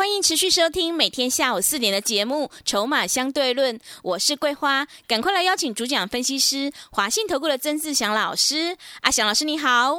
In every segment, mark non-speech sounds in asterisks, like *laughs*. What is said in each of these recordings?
欢迎持续收听每天下午四点的节目《筹码相对论》，我是桂花，赶快来邀请主讲分析师华信投顾的曾志祥老师。阿祥老师你好，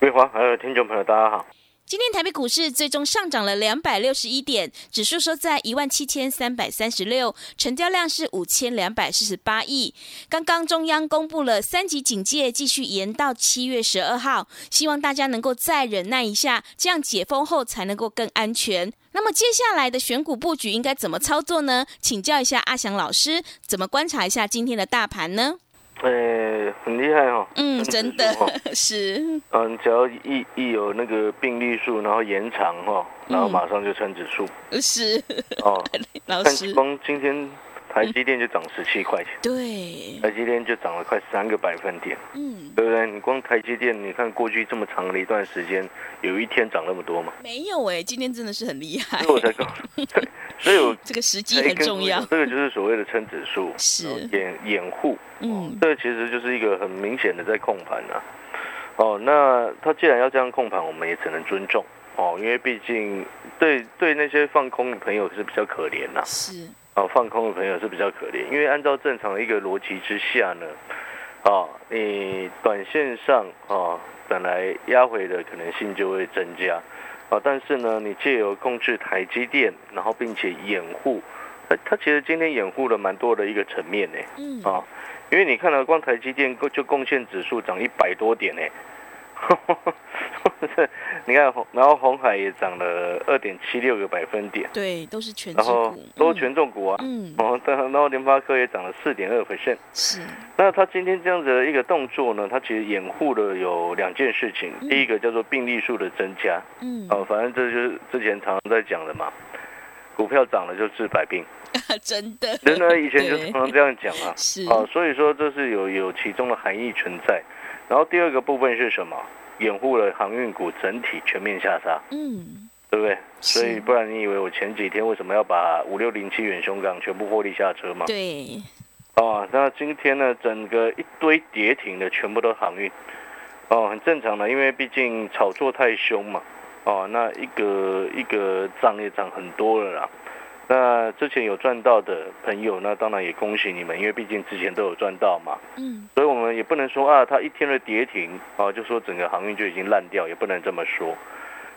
桂花还有听众朋友大家好。今天台北股市最终上涨了两百六十一点，指数收在一万七千三百三十六，成交量是五千两百四十八亿。刚刚中央公布了三级警戒，继续延到七月十二号，希望大家能够再忍耐一下，这样解封后才能够更安全。那么接下来的选股布局应该怎么操作呢？请教一下阿翔老师，怎么观察一下今天的大盘呢？呃，很厉害哦。嗯，真的 *laughs* 是。嗯，只要一一有那个病例数，然后延长哈，然后马上就穿指数。是。哦，*laughs* 老师。光今天。台积电就涨十七块钱，对，台积电就涨了快三个百分点，嗯，对不对？你光台积电，你看过去这么长的一段时间，有一天涨那么多吗？没有哎，今天真的是很厉害。所以我才告，*laughs* 所以我这个时机很重要。这个就是所谓的称指数，*laughs* 是掩掩护，嗯，这个其实就是一个很明显的在控盘呐。哦，那他既然要这样控盘，我们也只能尊重哦，因为毕竟对对那些放空的朋友是比较可怜呐。是。啊，放空的朋友是比较可怜，因为按照正常的一个逻辑之下呢，啊，你短线上啊，本来压回的可能性就会增加，啊，但是呢，你借由控制台积电，然后并且掩护，它它其实今天掩护了蛮多的一个层面呢，嗯，啊，因为你看到光台积电就贡献指数涨一百多点呢。*laughs* 你看红，然后红海也涨了二点七六个百分点，对，都是全然后都是权重股啊，嗯，哦，然后联发科也涨了四点二 percent，是。那他今天这样子的一个动作呢，他其实掩护了有两件事情，第一个叫做病例数的增加，嗯，哦，反正这就是之前常常在讲的嘛，股票涨了就治百病，*laughs* 真的，真的以前就常常这样讲啊，是，哦，所以说这是有有其中的含义存在。然后第二个部分是什么？掩护了航运股整体全面下杀，嗯，对不对？所以不然你以为我前几天为什么要把五六零七远雄港全部获利下车吗？对，哦，那今天呢，整个一堆跌停的全部都航运，哦，很正常的，因为毕竟炒作太凶嘛，哦，那一个一个涨也涨很多了啦。那之前有赚到的朋友，那当然也恭喜你们，因为毕竟之前都有赚到嘛。嗯，所以我们也不能说啊，它一天的跌停啊，就说整个航运就已经烂掉，也不能这么说。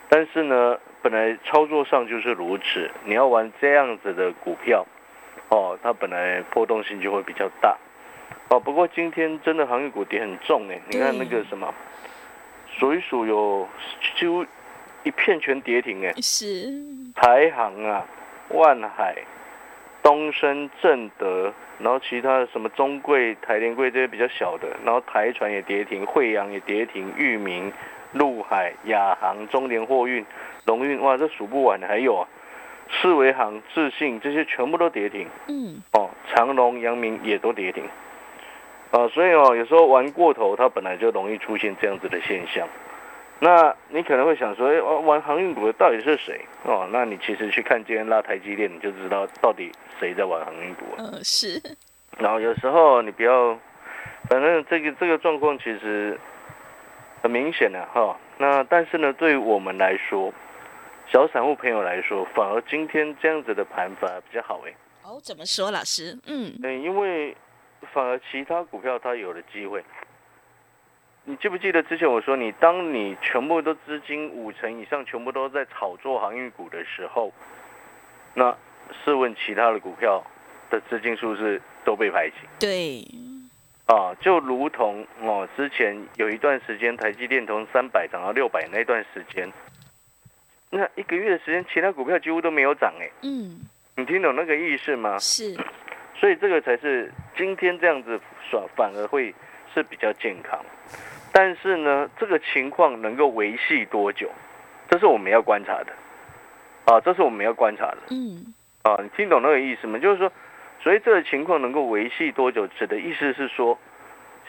但是呢，本来操作上就是如此，你要玩这样子的股票，哦，它本来波动性就会比较大。哦，不过今天真的航运股跌很重哎，你看那个什么，数一数有几乎一片全跌停哎，是台航啊。万海、东升、正德，然后其他的什么中贵、台联贵这些比较小的，然后台船也跌停，惠阳也跌停，裕民、陆海、亚航、中联货运、龙运，哇，这数不完的，还有啊，四维航、智信这些全部都跌停。嗯。哦，长隆、阳明也都跌停。啊，所以哦，有时候玩过头，它本来就容易出现这样子的现象。那你可能会想说，哎，玩航运股的到底是谁？哦，那你其实去看今天拉台积电，你就知道到底谁在玩航运股。嗯，是。然后有时候你不要，反正这个这个状况其实很明显的哈。那但是呢，对于我们来说，小散户朋友来说，反而今天这样子的盘反而比较好哎。哦，怎么说，老师？嗯，嗯，因为反而其他股票它有了机会。你记不记得之前我说你，当你全部都资金五成以上全部都在炒作航运股的时候，那试问其他的股票的资金是不是都被排挤？对，啊，就如同哦，之前有一段时间台积电从三百涨到六百那段时间，那一个月的时间，其他股票几乎都没有涨哎。嗯，你听懂那个意思吗？是，所以这个才是今天这样子耍，反而会是比较健康。但是呢，这个情况能够维系多久，这是我们要观察的，啊，这是我们要观察的。嗯，啊，你听懂那个意思吗？就是说，所以这个情况能够维系多久，指的意思是说，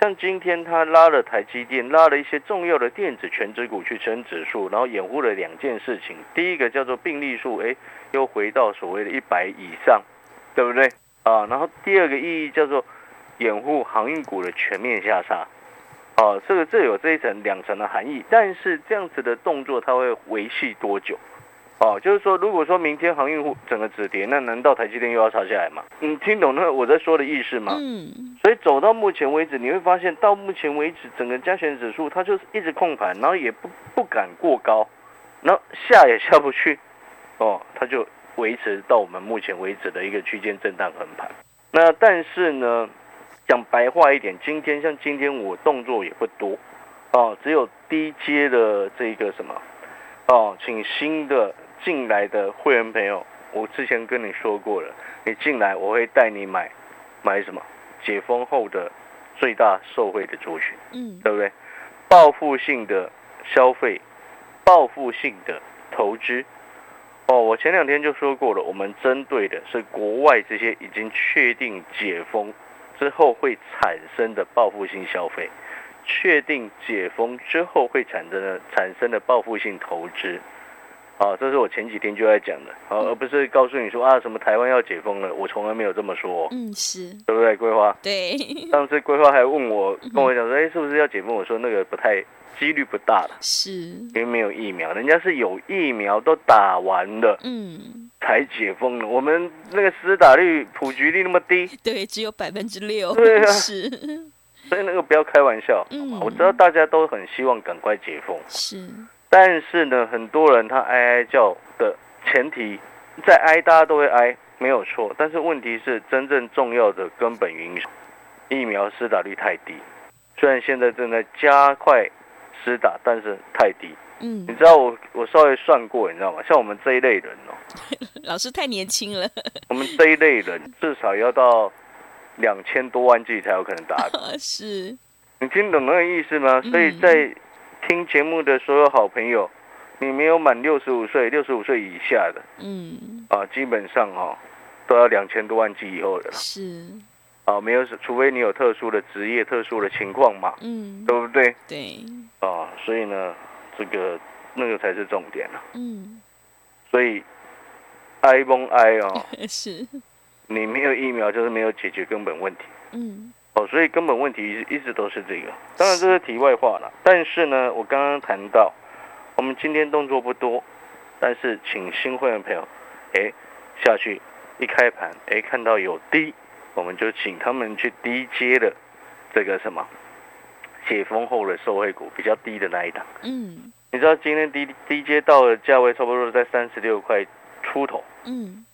像今天他拉了台积电，拉了一些重要的电子全指股去升指数，然后掩护了两件事情。第一个叫做病例数，哎，又回到所谓的一百以上，对不对？啊，然后第二个意义叫做掩护航运股的全面下杀。哦，这个这有这一层两层的含义，但是这样子的动作它会维系多久？哦，就是说，如果说明天航运整个止跌，那难道台积电又要抄下来吗？你听懂那我在说的意思吗？嗯，所以走到目前为止，你会发现到目前为止，整个加权指数它就是一直控盘，然后也不不敢过高，然后下也下不去，哦，它就维持到我们目前为止的一个区间震荡横盘。那但是呢？讲白话一点，今天像今天我动作也不多，哦，只有低阶的这个什么，哦，请新的进来的会员朋友，我之前跟你说过了，你进来我会带你买，买什么？解封后的最大受惠的族群，嗯，对不对？报复性的消费，报复性的投资，哦，我前两天就说过了，我们针对的是国外这些已经确定解封。之后会产生的报复性消费，确定解封之后会产生的产生的报复性投资，啊，这是我前几天就在讲的，啊，而不是告诉你说啊，什么台湾要解封了，我从来没有这么说，嗯，是对不对？桂花，对，*laughs* 上次桂花还问我，跟我讲说，哎，是不是要解封？我说那个不太，几率不大了，是，因为没有疫苗，人家是有疫苗都打完了，嗯。才解封了，我们那个施打率、普及率那么低，对，只有百分之六，对啊，是，所以那个不要开玩笑。嗯，我知道大家都很希望赶快解封，是，但是呢，很多人他哀哀叫的前提，在哀大家都会哀，没有错，但是问题是真正重要的根本原因素，疫苗施打率太低，虽然现在正在加快施打，但是太低。嗯，你知道我我稍微算过，你知道吗？像我们这一类人哦，*laughs* 老师太年轻了。*laughs* 我们这一类人至少要到两千多万剂才有可能打。*laughs* 是，你听懂那个意思吗？所以在听节目的所有好朋友，你没有满六十五岁，六十五岁以下的，嗯，啊，基本上哈都要两千多万剂以后的了。是，啊，没有，除非你有特殊的职业、特殊的情况嘛，嗯，对不对？对，啊，所以呢。这个那个才是重点啊。嗯，所以挨崩挨哦，*laughs* 是你没有疫苗就是没有解决根本问题，嗯，哦，所以根本问题一直都是这个。当然这是题外话了，但是呢，我刚刚谈到，我们今天动作不多，但是请新会员朋友，哎，下去一开盘，哎，看到有低，我们就请他们去低接的这个什么。解封后的受惠股比较低的那一档，嗯，你知道今天低低阶到的价位差不多在三十六块出头，嗯，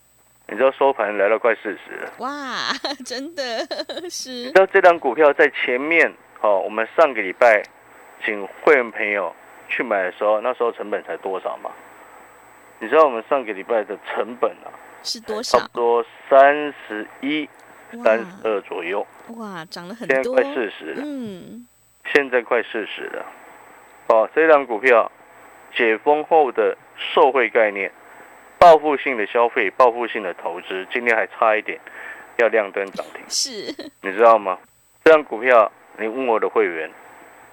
你知道收盘来了快四十了，哇，*laughs* 真的 *laughs* 是，你知道这张股票在前面哦，我们上个礼拜请会员朋友去买的时候，那时候成本才多少吗？你知道我们上个礼拜的成本啊是多少？差不多三十一、三十二左右，哇，涨了很多，现在快四十了，嗯。现在快四十了，哦，这张股票解封后的受惠概念，报复性的消费，报复性的投资，今天还差一点要亮灯涨停，是，你知道吗？这张股票，你问我的会员，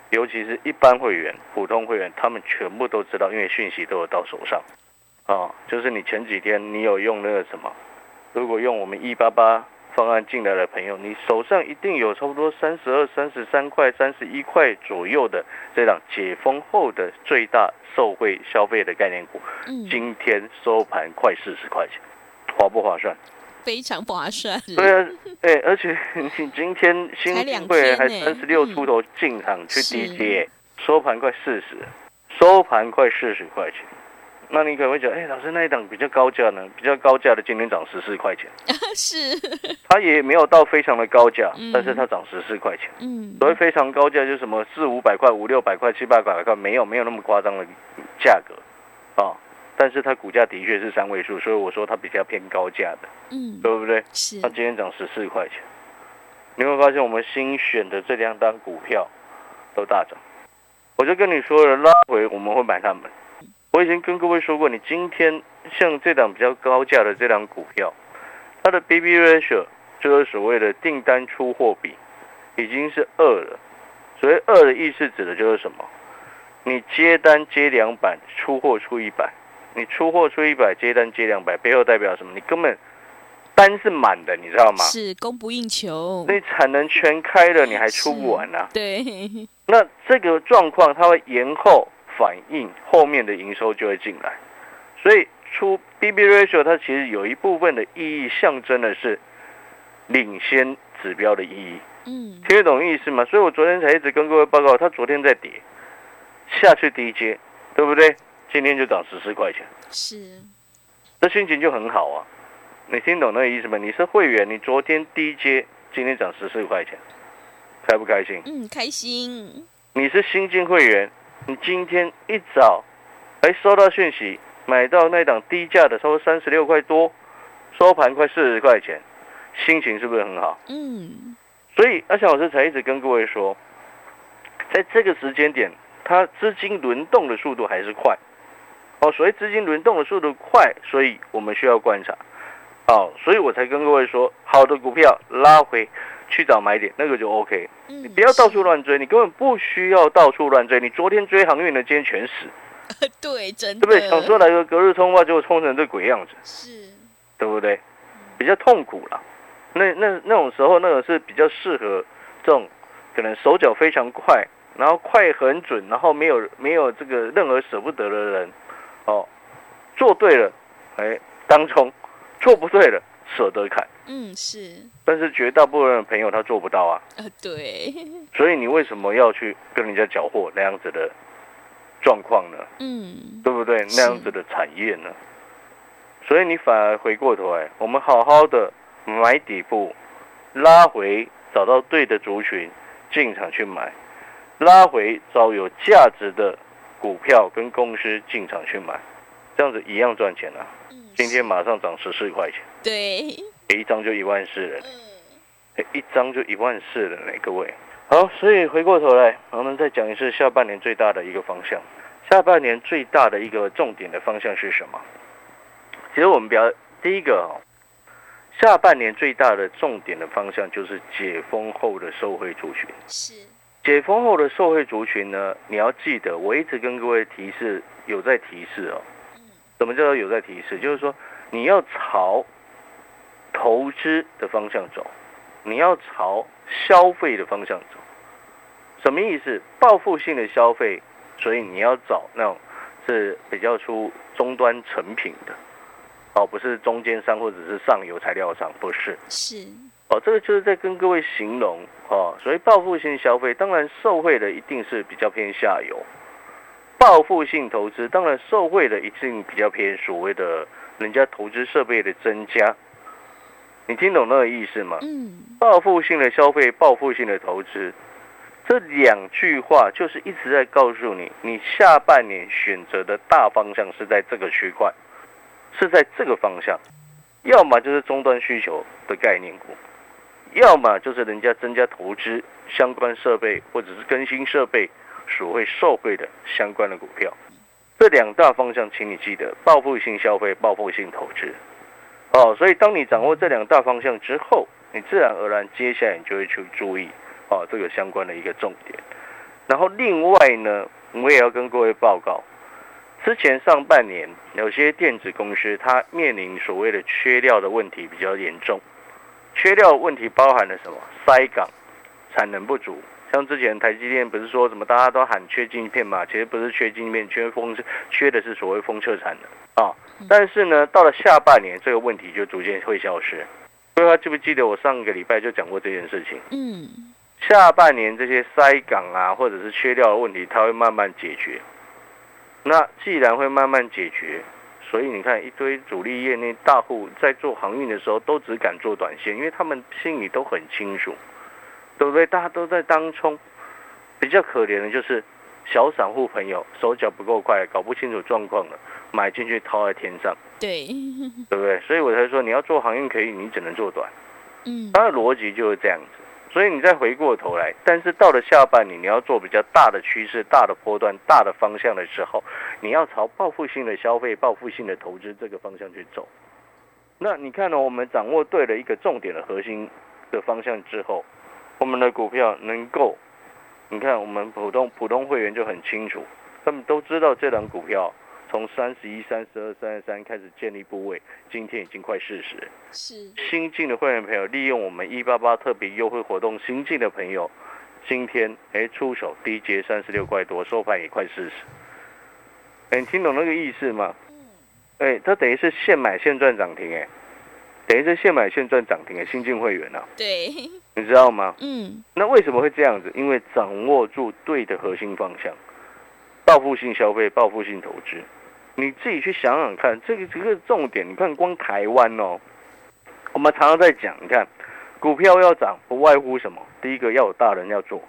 尤其是一般会员、普通会员，他们全部都知道，因为讯息都有到手上，啊，就是你前几天你有用那个什么，如果用我们一八八。方案进来的朋友，你手上一定有差不多三十二、三十三块、三十一块左右的这档解封后的最大受惠消费的概念股。嗯，今天收盘快四十块钱，划不划算？非常划算。对啊，哎，而且你今天新会还三十六出头进场去低接，收盘快四十，收盘快四十块钱。那你可能会觉得，哎，老师那一档比较高价呢？比较高价的今天涨十四块钱，*laughs* 是，它也没有到非常的高价，但是它涨十四块钱。嗯，所谓非常高价就是什么四五百块、五六百块、七八百块，没有没有那么夸张的价格啊。但是它股价的确是三位数，所以我说它比较偏高价的，嗯，对不对？是。它今天涨十四块钱，你会发现我们新选的这两档股票都大涨。我就跟你说了，拉回我们会买它们。我已经跟各位说过，你今天像这档比较高价的这档股票，它的 BB ratio 就是所谓的订单出货比，已经是二了。所谓二的意思指的就是什么？你接单接两百，出货出一百，你出货出一百，接单接两百，背后代表什么？你根本单是满的，你知道吗？是供不应求。那产能全开了，你还出不完呢？对。那这个状况，它会延后反映后面的营收就会进来，所以出 BB ratio 它其实有一部分的意义，象征的是领先指标的意义。嗯，听得懂意思吗？所以我昨天才一直跟各位报告，它昨天在跌，下去低阶，对不对？今天就涨十四块钱，是，这心情就很好啊。你听懂那个意思吗？你是会员，你昨天低阶，今天涨十四块钱，开不开心？嗯，开心。你是新进会员，你今天一早，哎，收到讯息，买到那档低价的，收三十六块多，收盘快四十块钱，心情是不是很好？嗯。所以阿翔老师才一直跟各位说，在这个时间点，它资金轮动的速度还是快。哦，所谓资金轮动的速度快，所以我们需要观察。哦，所以我才跟各位说，好的股票拉回去找买点，那个就 OK。你不要到处乱追，你根本不需要到处乱追。你昨天追航运的，今天全死。*laughs* 对，真的。对不对？想说来个隔日冲吧，结果冲成这鬼样子。是。对不对？比较痛苦了。那那那种时候，那个是比较适合这种可能手脚非常快，然后快很准，然后没有没有这个任何舍不得的人，哦，做对了，哎，当冲；做不对了，舍得砍。嗯，是。但是绝大部分的朋友他做不到啊。呃，对。*laughs* 所以你为什么要去跟人家缴获那样子的状况呢？嗯，对不对？那样子的产业呢？所以你反而回过头来，我们好好的。买底部，拉回找到对的族群进场去买，拉回找有价值的股票跟公司进场去买，这样子一样赚钱啊！今天马上涨十四块钱，对，一张就一万四了，一张就一万四了，呢，各位。好，所以回过头来，我们再讲一次下半年最大的一个方向。下半年最大的一个重点的方向是什么？其实我们比较第一个哦。下半年最大的重点的方向就是解封后的受惠族群。是解封后的受惠族群呢？你要记得，我一直跟各位提示，有在提示哦。什么叫做有在提示？就是说你要朝投资的方向走，你要朝消费的方向走。什么意思？报复性的消费，所以你要找那种是比较出终端成品的。哦，不是中间商或者是上游材料商，不是。是。哦，这个就是在跟各位形容哦，所以报复性消费，当然受惠的一定是比较偏下游；报复性投资，当然受惠的一定比较偏所谓的人家投资设备的增加。你听懂那个意思吗？嗯。报复性的消费，报复性的投资，这两句话就是一直在告诉你，你下半年选择的大方向是在这个区块。是在这个方向，要么就是终端需求的概念股，要么就是人家增加投资相关设备或者是更新设备所会受惠的相关的股票。这两大方向，请你记得：报复性消费、报复性投资。哦，所以当你掌握这两大方向之后，你自然而然接下来你就会去注意哦这个相关的一个重点。然后另外呢，我也要跟各位报告。之前上半年，有些电子公司它面临所谓的缺料的问题比较严重。缺料问题包含了什么？塞港、产能不足。像之前台积电不是说什么大家都喊缺晶片嘛？其实不是缺晶片，缺封缺的是所谓封测产能啊。但是呢，到了下半年，这个问题就逐渐会消失。各位记不记得我上个礼拜就讲过这件事情？嗯。下半年这些塞港啊，或者是缺料的问题，它会慢慢解决。那既然会慢慢解决，所以你看一堆主力业内大户在做航运的时候，都只敢做短线，因为他们心里都很清楚，对不对？大家都在当冲，比较可怜的就是小散户朋友手脚不够快，搞不清楚状况了，买进去套在天上，对，对不对？所以我才说你要做航运可以，你只能做短，嗯，它的逻辑就是这样子。所以你再回过头来，但是到了下半年，你要做比较大的趋势、大的波段、大的方向的时候，你要朝报复性的消费、报复性的投资这个方向去走。那你看呢？我们掌握对了一个重点的核心的方向之后，我们的股票能够，你看我们普通普通会员就很清楚，他们都知道这档股票从三十一、三十二、三十三开始建立部位，今天已经快四十。是新进的会员朋友，利用我们一八八特别优惠活动，新进的朋友今天哎出手低接三十六块多，收盘也快四十。哎，你听懂那个意思吗？哎，它等于是现买现赚涨停，哎，等于是现买现赚涨停哎，新进会员啊，对，你知道吗？嗯，那为什么会这样子？因为掌握住对的核心方向，报复性消费、报复性投资，你自己去想想看，这个这个重点，你看光台湾哦，我们常常在讲，你看股票要涨，不外乎什么？第一个要有大人要做，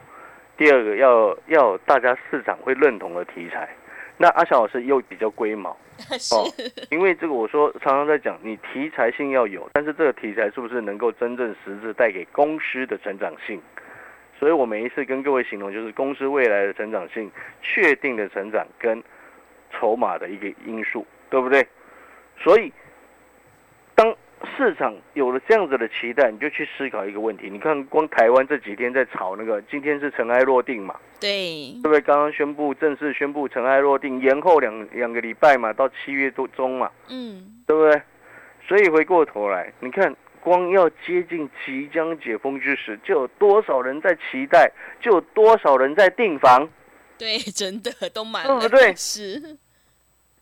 第二个要要有大家市场会认同的题材。那阿翔老师又比较龟毛。*laughs* 哦，因为这个我说常常在讲，你题材性要有，但是这个题材是不是能够真正实质带给公司的成长性？所以我每一次跟各位形容，就是公司未来的成长性、确定的成长跟筹码的一个因素，对不对？所以当市场有了这样子的期待，你就去思考一个问题。你看，光台湾这几天在炒那个，今天是尘埃落定嘛？对对，不对？刚刚宣布正式宣布尘埃落定，延后两两个礼拜嘛，到七月多中嘛，嗯，对不对？所以回过头来，你看，光要接近即将解封之时，就有多少人在期待，就有多少人在订房，对，真的都满了，对不对是，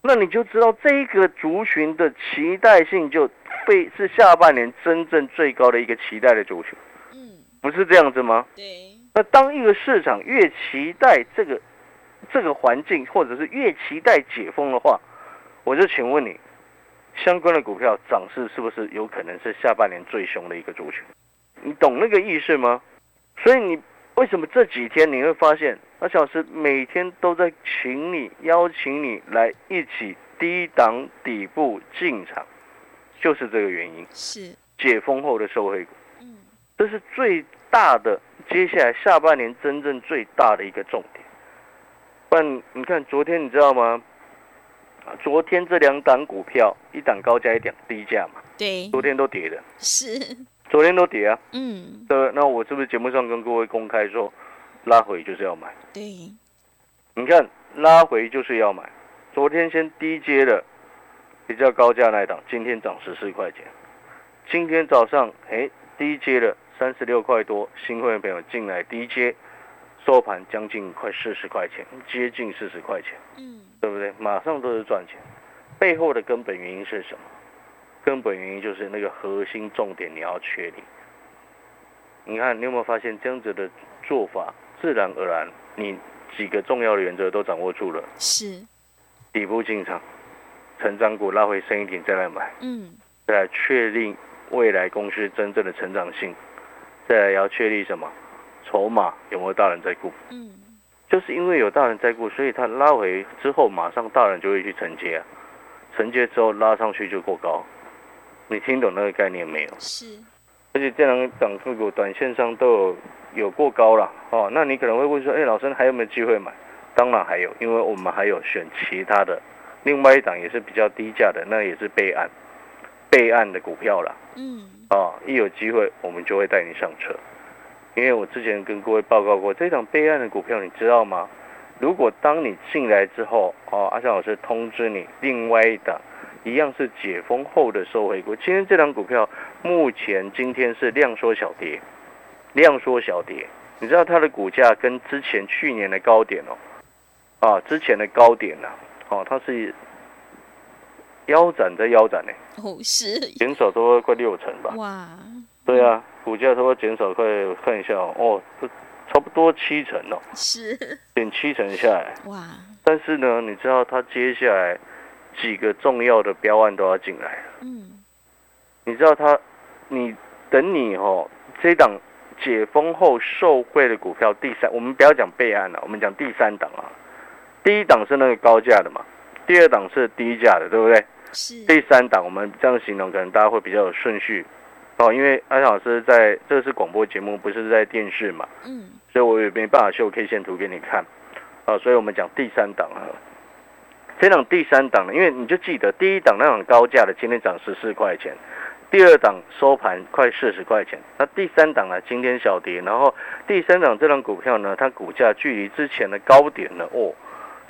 那你就知道这一个族群的期待性就被是下半年真正最高的一个期待的族群，嗯，不是这样子吗？对，那当一个市场越期待这个这个环境，或者是越期待解封的话，我就请问你，相关的股票涨势是不是有可能是下半年最凶的一个族群？你懂那个意思吗？所以你为什么这几天你会发现，阿小老师每天都在请你邀请你来一起低档底部进场，就是这个原因。是，解封后的受惠股。嗯，这是最大的，接下来下半年真正最大的一个重点。不然你看昨天你知道吗？啊昨天这两档股票，一档高价，一档低价嘛，对，昨天都跌的，是，昨天都跌啊。嗯，对，那我是不是节目上跟各位公开说，拉回就是要买？对，你看拉回就是要买。昨天先低接的比较高价那一档，今天涨十四块钱。今天早上哎低接的三十六块多，新会员朋友进来低接，收盘将近快四十块钱，接近四十块钱，嗯，对不对？马上都是赚钱。背后的根本原因是什么？根本原因就是那个核心重点你要确立。你看，你有没有发现这样子的做法，自然而然你几个重要的原则都掌握住了。是，底部进场，成长股拉回深一点再来买，嗯，再来确定未来公司真正的成长性，再来要确立什么？筹码有没有大人在顾，嗯，就是因为有大人在顾，所以他拉回之后，马上大人就会去承接啊，承接之后拉上去就过高，你听懂那个概念没有？是，而且这两个涨个股短线上都有有过高了哦，那你可能会问说，哎，老师还有没有机会买？当然还有，因为我们还有选其他的，另外一档也是比较低价的，那也是备案备案的股票了。嗯，哦，一有机会我们就会带你上车。因为我之前跟各位报告过，这档备案的股票你知道吗？如果当你进来之后，哦，阿翔老师通知你，另外一档一样是解封后的收回股。今天这档股票目前今天是量缩小跌，量缩小跌。你知道它的股价跟之前去年的高点哦，啊，之前的高点呐、哦，它是腰斩在腰斩呢，哦，是，减少都快六成吧。哇，对啊，股价差不多减少快看一下哦，哦，差不多七成哦，是，减七成下来。哇，但是呢，你知道它接下来几个重要的标案都要进来了。嗯，你知道他，你等你哦，这档解封后受惠的股票第三，我们不要讲备案了，我们讲第三档啊。第一档是那个高价的嘛，第二档是低价的，对不对？是，第三档我们这样形容，可能大家会比较有顺序哦，因为阿翔老师在这个是广播节目，不是在电视嘛，嗯，所以我也没办法秀 K 线图给你看，啊，所以我们讲第三档啊，这档第三档呢，因为你就记得第一档那种高价的今天涨十四块钱，第二档收盘快四十块钱，那第三档呢今天小跌，然后第三档这档股票呢，它股价距离之前的高点呢，哦，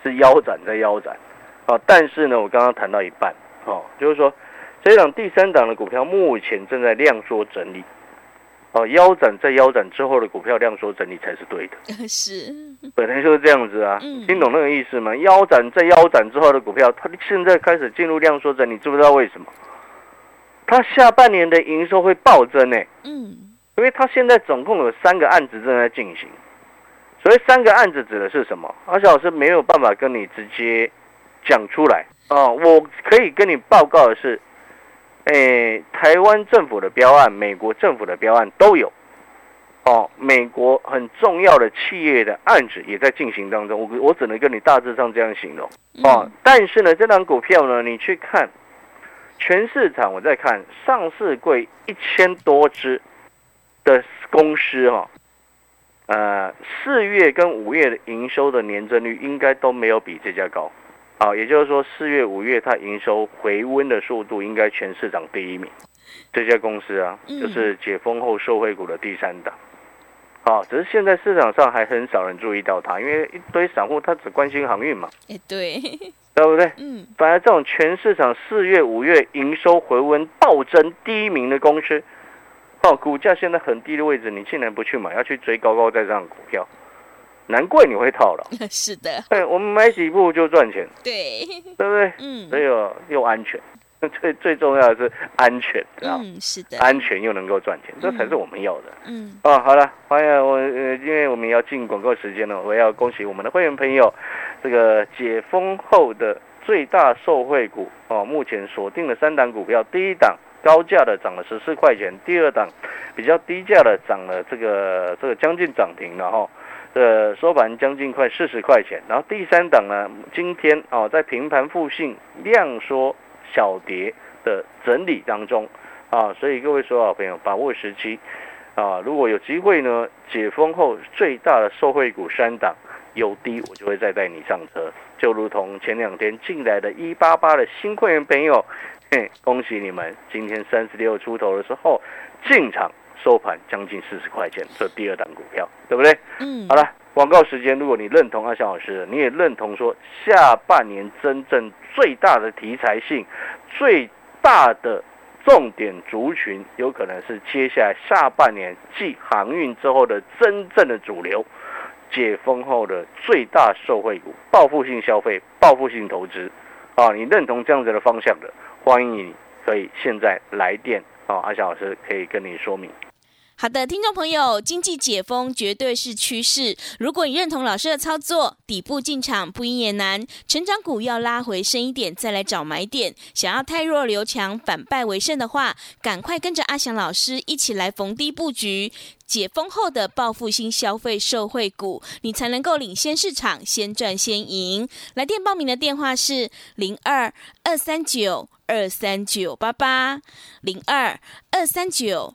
是腰斩在腰斩，啊，但是呢，我刚刚谈到一半，哦，就是说这档第三档的股票目前正在量缩整理。哦，腰斩在腰斩之后的股票量缩整理才是对的，*laughs* 是，本来就是这样子啊，嗯听懂那个意思吗？腰斩在腰斩之后的股票，它现在开始进入量缩整理，知不知道为什么？它下半年的营收会暴增呢、嗯，因为它现在总共有三个案子正在进行，所以三个案子指的是什么？阿小老师没有办法跟你直接讲出来哦，我可以跟你报告的是，诶，台湾政府的标案、美国政府的标案都有，哦，美国很重要的企业的案子也在进行当中，我我只能跟你大致上这样形容。哦，但是呢，这张股票呢，你去看全市场，我在看上市柜一千多只的公司哈、呃，四月跟五月的营收的年增率应该都没有比这家高。好，也就是说，四月、五月它营收回温的速度应该全市场第一名。这家公司啊，嗯就是解封后受惠股的第三档。好，只是现在市场上还很少人注意到它，因为一堆散户他只关心航运嘛，哎，对，对不对？嗯，反而这种全市场四月、五月营收回温暴增第一名的公司，哦，股价现在很低的位置，你竟然不去买，要去追高高在上的股票，难怪你会套牢。*laughs* 是的，对，我们买几步就赚钱，对，对不对？嗯，所以哦又安全，*laughs* 最最重要的是安全，知道吗？嗯，是的，安全又能够赚钱，这才是我们要的。嗯，哦，好了，欢迎我呃，因为我们要进广告时间了，我要恭喜我们的会员朋友，这个解封后的最大受惠股哦，目前锁定了三档股票，第一档高价的涨了十四块钱，第二档比较低价的涨了这个这个将近涨停了哈。的，收盘将近快四十块钱，然后第三档呢，今天哦，在平盘附近量缩小跌的整理当中啊，所以各位所有朋友把握时机，啊，如果有机会呢，解封后最大的受惠股三档有低，我就会再带你上车。就如同前两天进来的一八八的新会员朋友，嘿，恭喜你们，今天三十六出头的时候进场收盘将近四十块钱，这第二档股票，对不对？嗯，好了，广告时间，如果你认同阿翔老师的，你也认同说下半年真正最大的题材性、最大的重点族群，有可能是接下来下半年继航运之后的真正的主流，解封后的最大受惠股，报复性消费、报复性投资，啊，你认同这样子的方向的，欢迎你可以现在来电，啊，阿翔老师可以跟你说明。好的，听众朋友，经济解封绝对是趋势。如果你认同老师的操作，底部进场不赢也难，成长股要拉回深一点再来找买点。想要太弱留强，反败为胜的话，赶快跟着阿翔老师一起来逢低布局。解封后的报复性消费受惠股，你才能够领先市场，先赚先赢。来电报名的电话是零二二三九二三九八八零二二三九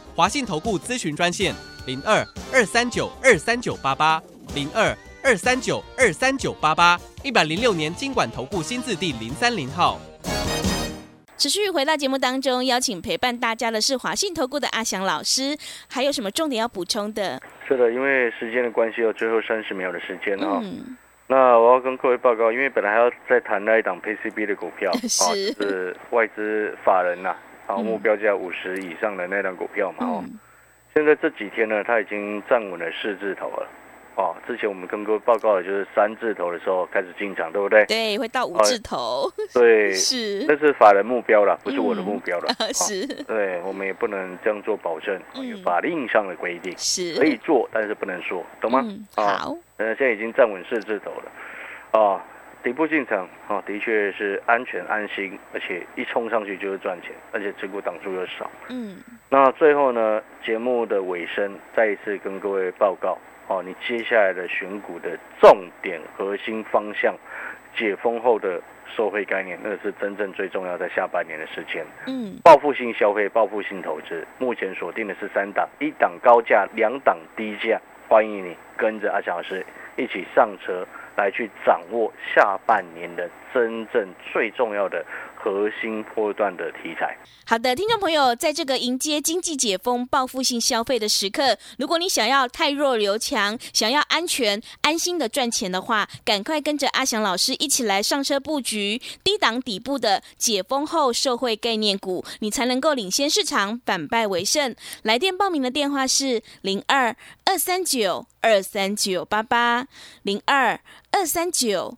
华信投顾咨询专线零二二三九二三九八八零二二三九二三九八八，一百零六年经管投顾新字第零三零号。持续回到节目当中，邀请陪伴大家的是华信投顾的阿翔老师，还有什么重点要补充的？是的，因为时间的关系，有最后三十秒的时间哦、嗯，那我要跟各位报告，因为本来还要再谈那一档 PCB 的股票，*laughs* 是哦，就是外资法人呐、啊，嗯。目标价五十以上的那档股票嘛，哦，嗯，现在这几天呢，它已经站稳了四字头了，哦，之前我们跟各位报告的就是三字头的时候开始进场，对不对？对，会到五字头，对，*laughs* 是，那是法人目标了，不是我的目标了。哦。*laughs* 是，对，我们也不能这样做保证，哦有嗯法令上的规定是，可以做，但是不能说，懂吗？好，呃，现在已经站稳四字头了，哦，底部进场，啊，的确是安全安心，而且一冲上去就是赚钱，而且持股档数又少。嗯，那最后呢，节目的尾声，再一次跟各位报告，哦，你接下来的选股的重点核心方向，解封后的受惠概念，那是真正最重要在下半年的时间。嗯，报复性消费、报复性投资，目前锁定的是三档，一档高价，两档低价。欢迎你跟着阿强老师一起上车，来去掌握下半年的真正最重要的核心波段的题材。好的，听众朋友，在这个迎接经济解封、报复性消费的时刻，如果你想要太弱留强，想要安全安心的赚钱的话，赶快跟着阿翔老师一起来上车布局低档底部的解封后受惠概念股，你才能够领先市场，反败为胜。来电报名的电话是零二二三九二三九八八零二二三九